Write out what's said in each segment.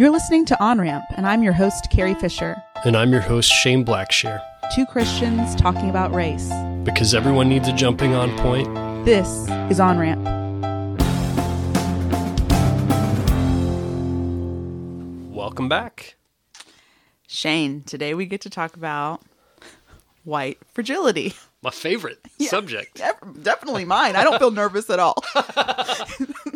You're listening to On Ramp, and I'm your host, Kerri Fisher. And I'm your host, Shane Blackshear. Two Christians talking about race. Because everyone needs a jumping on point. This is On Ramp. Welcome back. Shane, today we get to talk about white fragility. My favorite Yeah. subject. Def- Definitely mine. I don't feel nervous at all.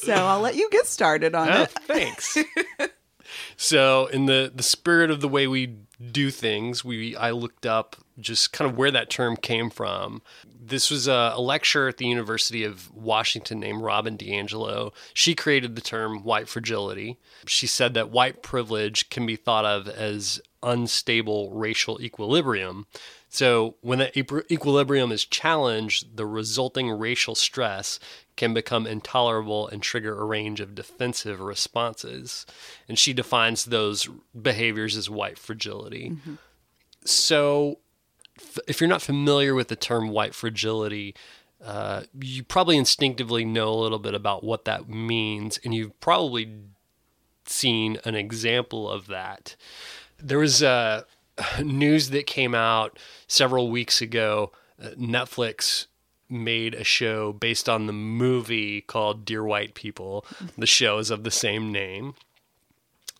so I'll let you get started on Oh, it. thanks. so, in the the spirit of the way we do things, we I looked up just kind of where that term came from. This was a, a lecturer at the University of Washington named Robin DiAngelo. She created the term white fragility. She said that white privilege can be thought of as unstable racial equilibrium. So, when that equilibrium is challenged, the resulting racial stress can become intolerable and trigger a range of defensive responses. And she defines those behaviors as white fragility. Mm-hmm. So, f- if you're not familiar with the term white fragility, uh, you probably instinctively know a little bit about what that means, and you've probably seen an example of that. There was uh, news that came out several weeks ago. Uh, Netflix made a show based on the movie called Dear White People. The show is of the same name.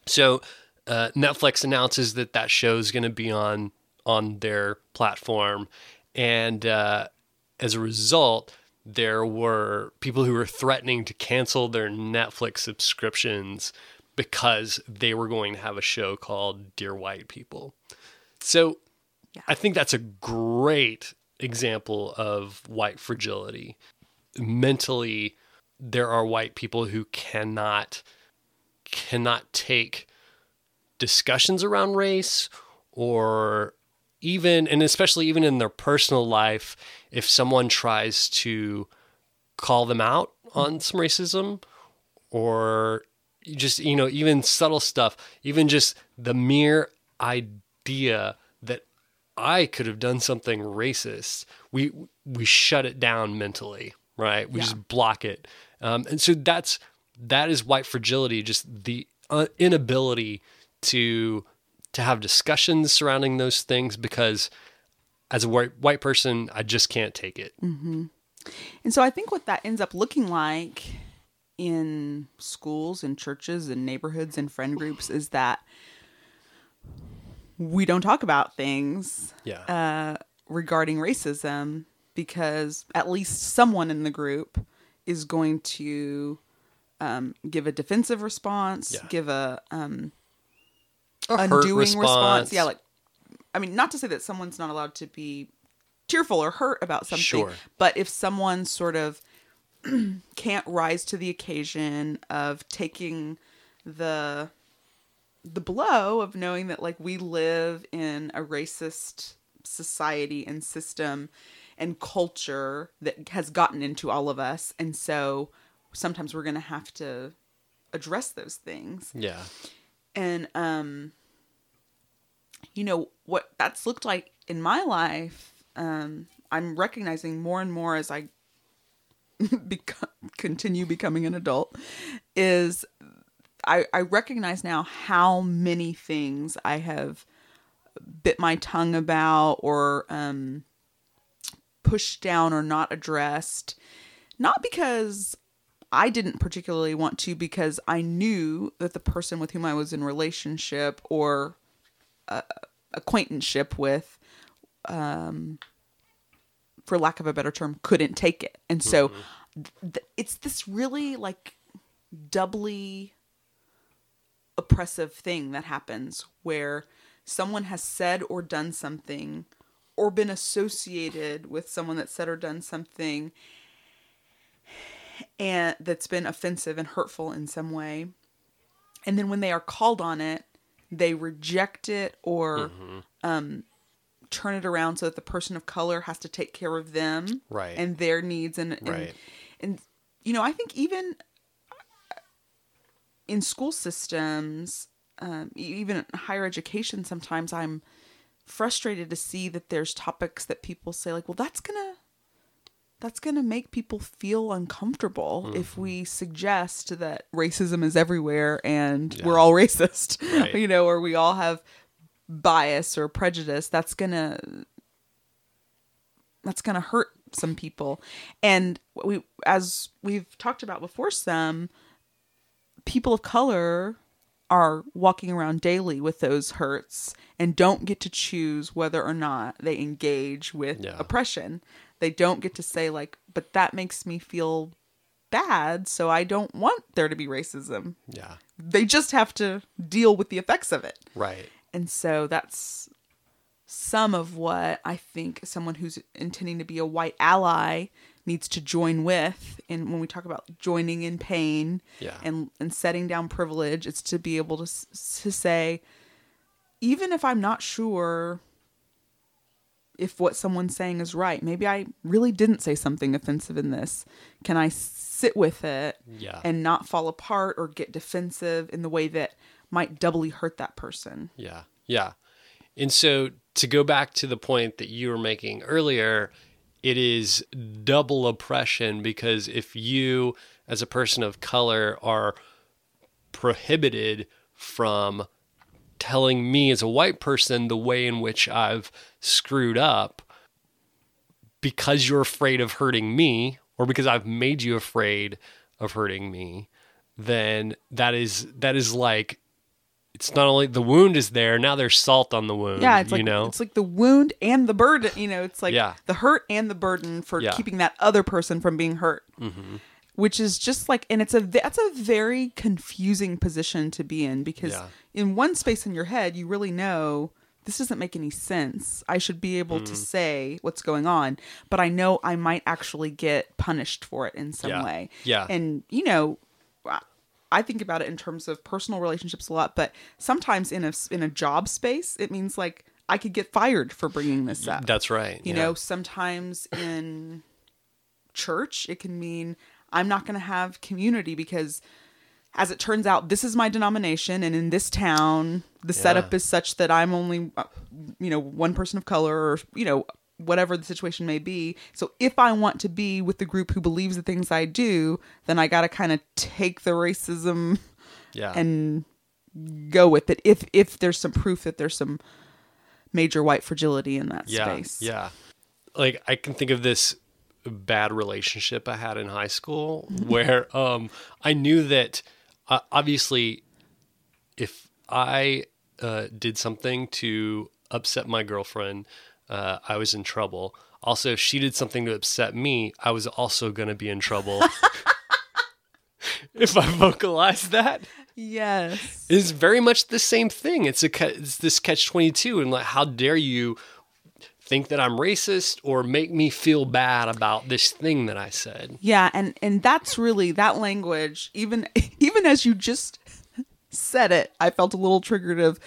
So uh, Netflix announces that that show is going to be on on their platform, and uh, as a result, there were people who were threatening to cancel their Netflix subscriptions because they were going to have a show called Dear White People. So I think that's a great example of white fragility. Mentally, there are white people who cannot cannot take discussions around race or even and especially even in their personal life if someone tries to call them out on some racism or just you know even subtle stuff even just the mere idea that i could have done something racist we we shut it down mentally right we Yeah. just block it um, and so that's that is white fragility just the uh, inability to to have discussions surrounding those things because as a white white person i just can't take it. And so I think what that ends up looking like in schools and churches and neighborhoods and friend groups is that we don't talk about things yeah. regarding racism because at least someone in the group is going to um, give a defensive response, Yeah. give a um, A undoing response. response. Yeah, like I mean, not to say that someone's not allowed to be tearful or hurt about something, Sure. but if someone sort of can't rise to the occasion of taking the the blow of knowing that like we live in a racist society and system and culture that has gotten into all of us and so sometimes we're going to have to address those things yeah and um you know what that's looked like in my life um i'm recognizing more and more as i become, continue becoming an adult is I, I recognize now how many things I have bit my tongue about or um, pushed down or not addressed. Not because I didn't particularly want to, because I knew that the person with whom I was in relationship or uh, acquaintanceship with, um, for lack of a better term, couldn't take it. And so th- it's this really like doubly oppressive thing that happens where someone has said or done something or been associated with someone that said or done something and that's been offensive and hurtful in some way and then when they are called on it they reject it or um, turn it around so that the person of color has to take care of them Right. and their needs and, and Right. and you know i think even in school systems um, even in higher education sometimes i'm frustrated to see that there's topics that people say like well that's gonna that's going to make people feel uncomfortable Mm-hmm. if we suggest that racism is everywhere and Yeah. we're all racist, Right. you know, or we all have bias or prejudice. That's going to that's going to hurt some people. And we as we've talked about before some people of color are walking around daily with those hurts and don't get to choose whether or not they engage with Yeah. oppression. They don't get to say like, but that makes me feel bad, so I don't want there to be racism. Yeah. They just have to deal with the effects of it. Right. And so that's some of what I think someone who's intending to be a white ally needs to join with. And when we talk about joining in pain Yeah. and, and setting down privilege, it's to be able to, to say, even if I'm not sure if what someone's saying is right, maybe I really didn't say something offensive in this. Can I sit with it Yeah. and not fall apart or get defensive in the way that might doubly hurt that person? Yeah. Yeah. And so to go back to the point that you were making earlier, it is double oppression because if you, as a person of color, are prohibited from telling me as a white person the way in which I've screwed up because you're afraid of hurting me or because I've made you afraid of hurting me, then that is that is like it's not only the wound is there, now there's salt on the wound. Yeah, it's like you know? it's like the wound and the burden. You know, it's like Yeah. the hurt and the burden for Yeah. Mm-hmm. keeping that other person from being hurt. Which is just like, and it's a that's a very confusing position to be in because Yeah. in one space in your head you really know this doesn't make any sense. I should be able Mm. to say what's going on, but I know I might actually get punished for it in some way. Yeah. and you know. I think about it in terms of personal relationships a lot, but sometimes in a in a job space, it means like I could get fired for bringing this up. That's right. You yeah. know, sometimes in church, it can mean I'm not going to have community because, as it turns out, this is my denomination, and in this town, the setup is such that I'm only, uh, you know, one person of color, or you know, whatever the situation may be. So if I want to be with the group who believes the things I do, then I got to kind of take the racism yeah. and go with it. If if there's some proof that there's some major white fragility in that yeah, space. Yeah. Like I can think of this bad relationship I had in high school where um I knew that uh, obviously if I uh, did something to upset my girlfriend, uh, I was in trouble. Also, if she did something to upset me, I was also going to be in trouble. if I vocalized that, Yes. it's very much the same thing. It's a it's this catch twenty two, and like, how dare you think that I'm racist or make me feel bad about this thing that I said? Yeah, and and that's really that language. Even even as you just said it, I felt a little triggered. Of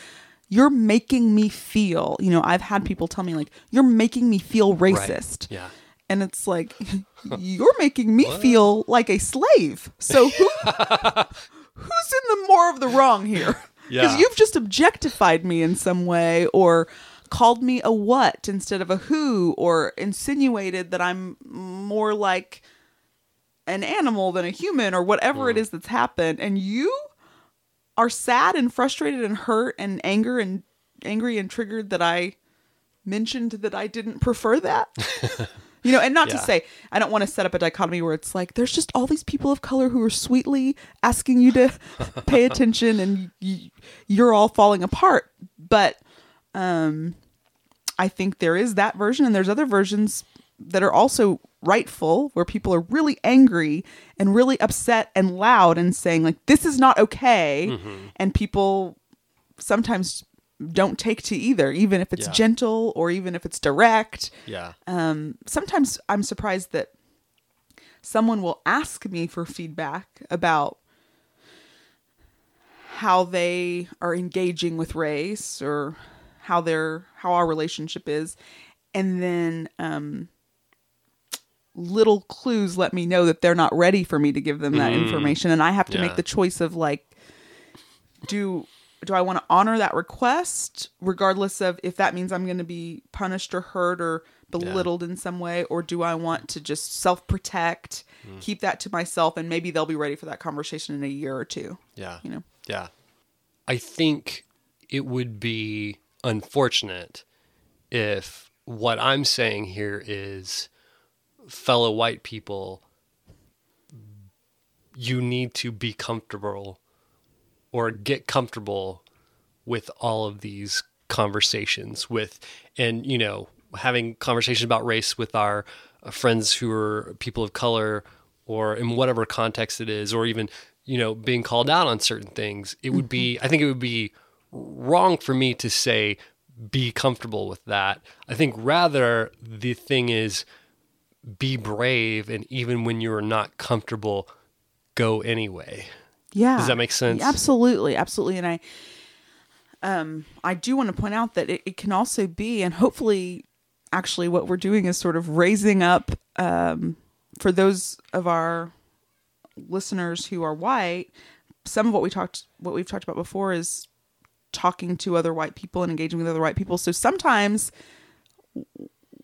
you're making me feel. You know, I've had people tell me like you're making me feel racist. Yeah. And it's like you're making me feel like a slave. So who who's in the more of the wrong here? Because Yeah. you've just objectified me in some way or called me a what instead of a who or insinuated that I'm more like an animal than a human or whatever it hmm. is that's happened and you are sad and frustrated and hurt and anger and angry and triggered that I mentioned that I didn't prefer that. you know, and not to say I don't want to set up a dichotomy where it's like there's just all these people of color who are sweetly asking you to pay attention and you, you're all falling apart. But um I think there is that version and there's other versions that are also rightful where people are really angry and really upset and loud and saying like this is not okay and people sometimes don't take to either even if it's Yeah. gentle or even if it's direct Yeah. um, sometimes I'm surprised that someone will ask me for feedback about how they are engaging with race or how their how our relationship is and then um little clues let me know that they're not ready for me to give them that mm. information and I have to Yeah. make the choice of like do do I want to honor that request regardless of if that means I'm going to be punished or hurt or belittled in some way or do I want to just self-protect, mm. keep that to myself and maybe they'll be ready for that conversation in a year or two, Yeah. you know. Yeah. I think it would be unfortunate if what I'm saying here is fellow white people, you need to be comfortable or get comfortable with all of these conversations with and you know having conversations about race with our uh, friends who are people of color or in whatever context it is or even you know being called out on certain things it would be i think it would be wrong for me to say be comfortable with that. I think rather the thing is be brave and even when you're not comfortable go anyway Yeah. Does that make sense? Absolutely, absolutely. And I um I do want to point out that it, it can also be and hopefully actually what we're doing is sort of raising up um for those of our listeners who are white, some of what we talked what we've talked about before is talking to other white people and engaging with other white people. So sometimes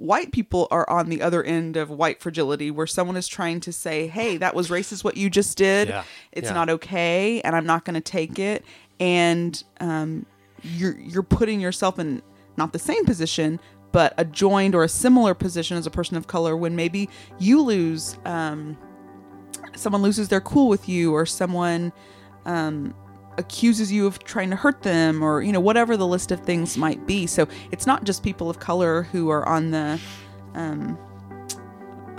white people are on the other end of white fragility where someone is trying to say, "Hey, that was racist what you just did. Yeah. It's Yeah. not okay and I'm not going to take it." And um you're you're putting yourself in not the same position, but a joined or a similar position as a person of color when maybe you lose um someone loses their cool with you or someone um, accuses you of trying to hurt them or you know whatever the list of things might be so it's not just people of color who are on the um,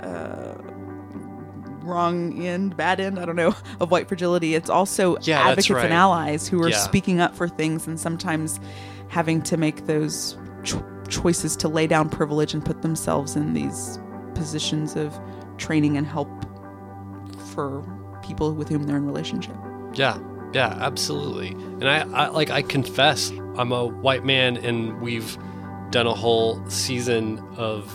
uh, wrong end bad end i don't know of white fragility it's also Yeah, advocates right. and allies who are Yeah. speaking up for things and sometimes having to make those cho- choices to lay down privilege and put themselves in these positions of training and help for people with whom they're in relationship. Yeah, yeah, absolutely. And I, I like I confess I'm a white man and we've done a whole season of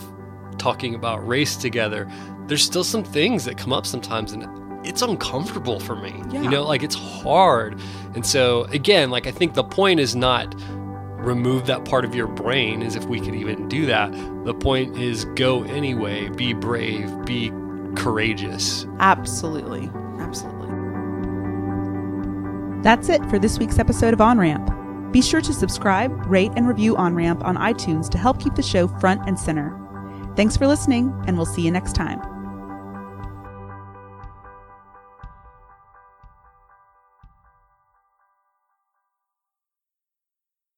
talking about race together. There's still some things that come up sometimes and it's uncomfortable for me. Yeah. You know, like it's hard. And so again, like I think the point is not remove that part of your brain as if we could even do that. The point is go anyway, be brave, be courageous. Absolutely. Absolutely. That's it for this week's episode of On Ramp. Be sure to subscribe, rate, and review On Ramp on iTunes to help keep the show front and center. Thanks for listening, and we'll see you next time.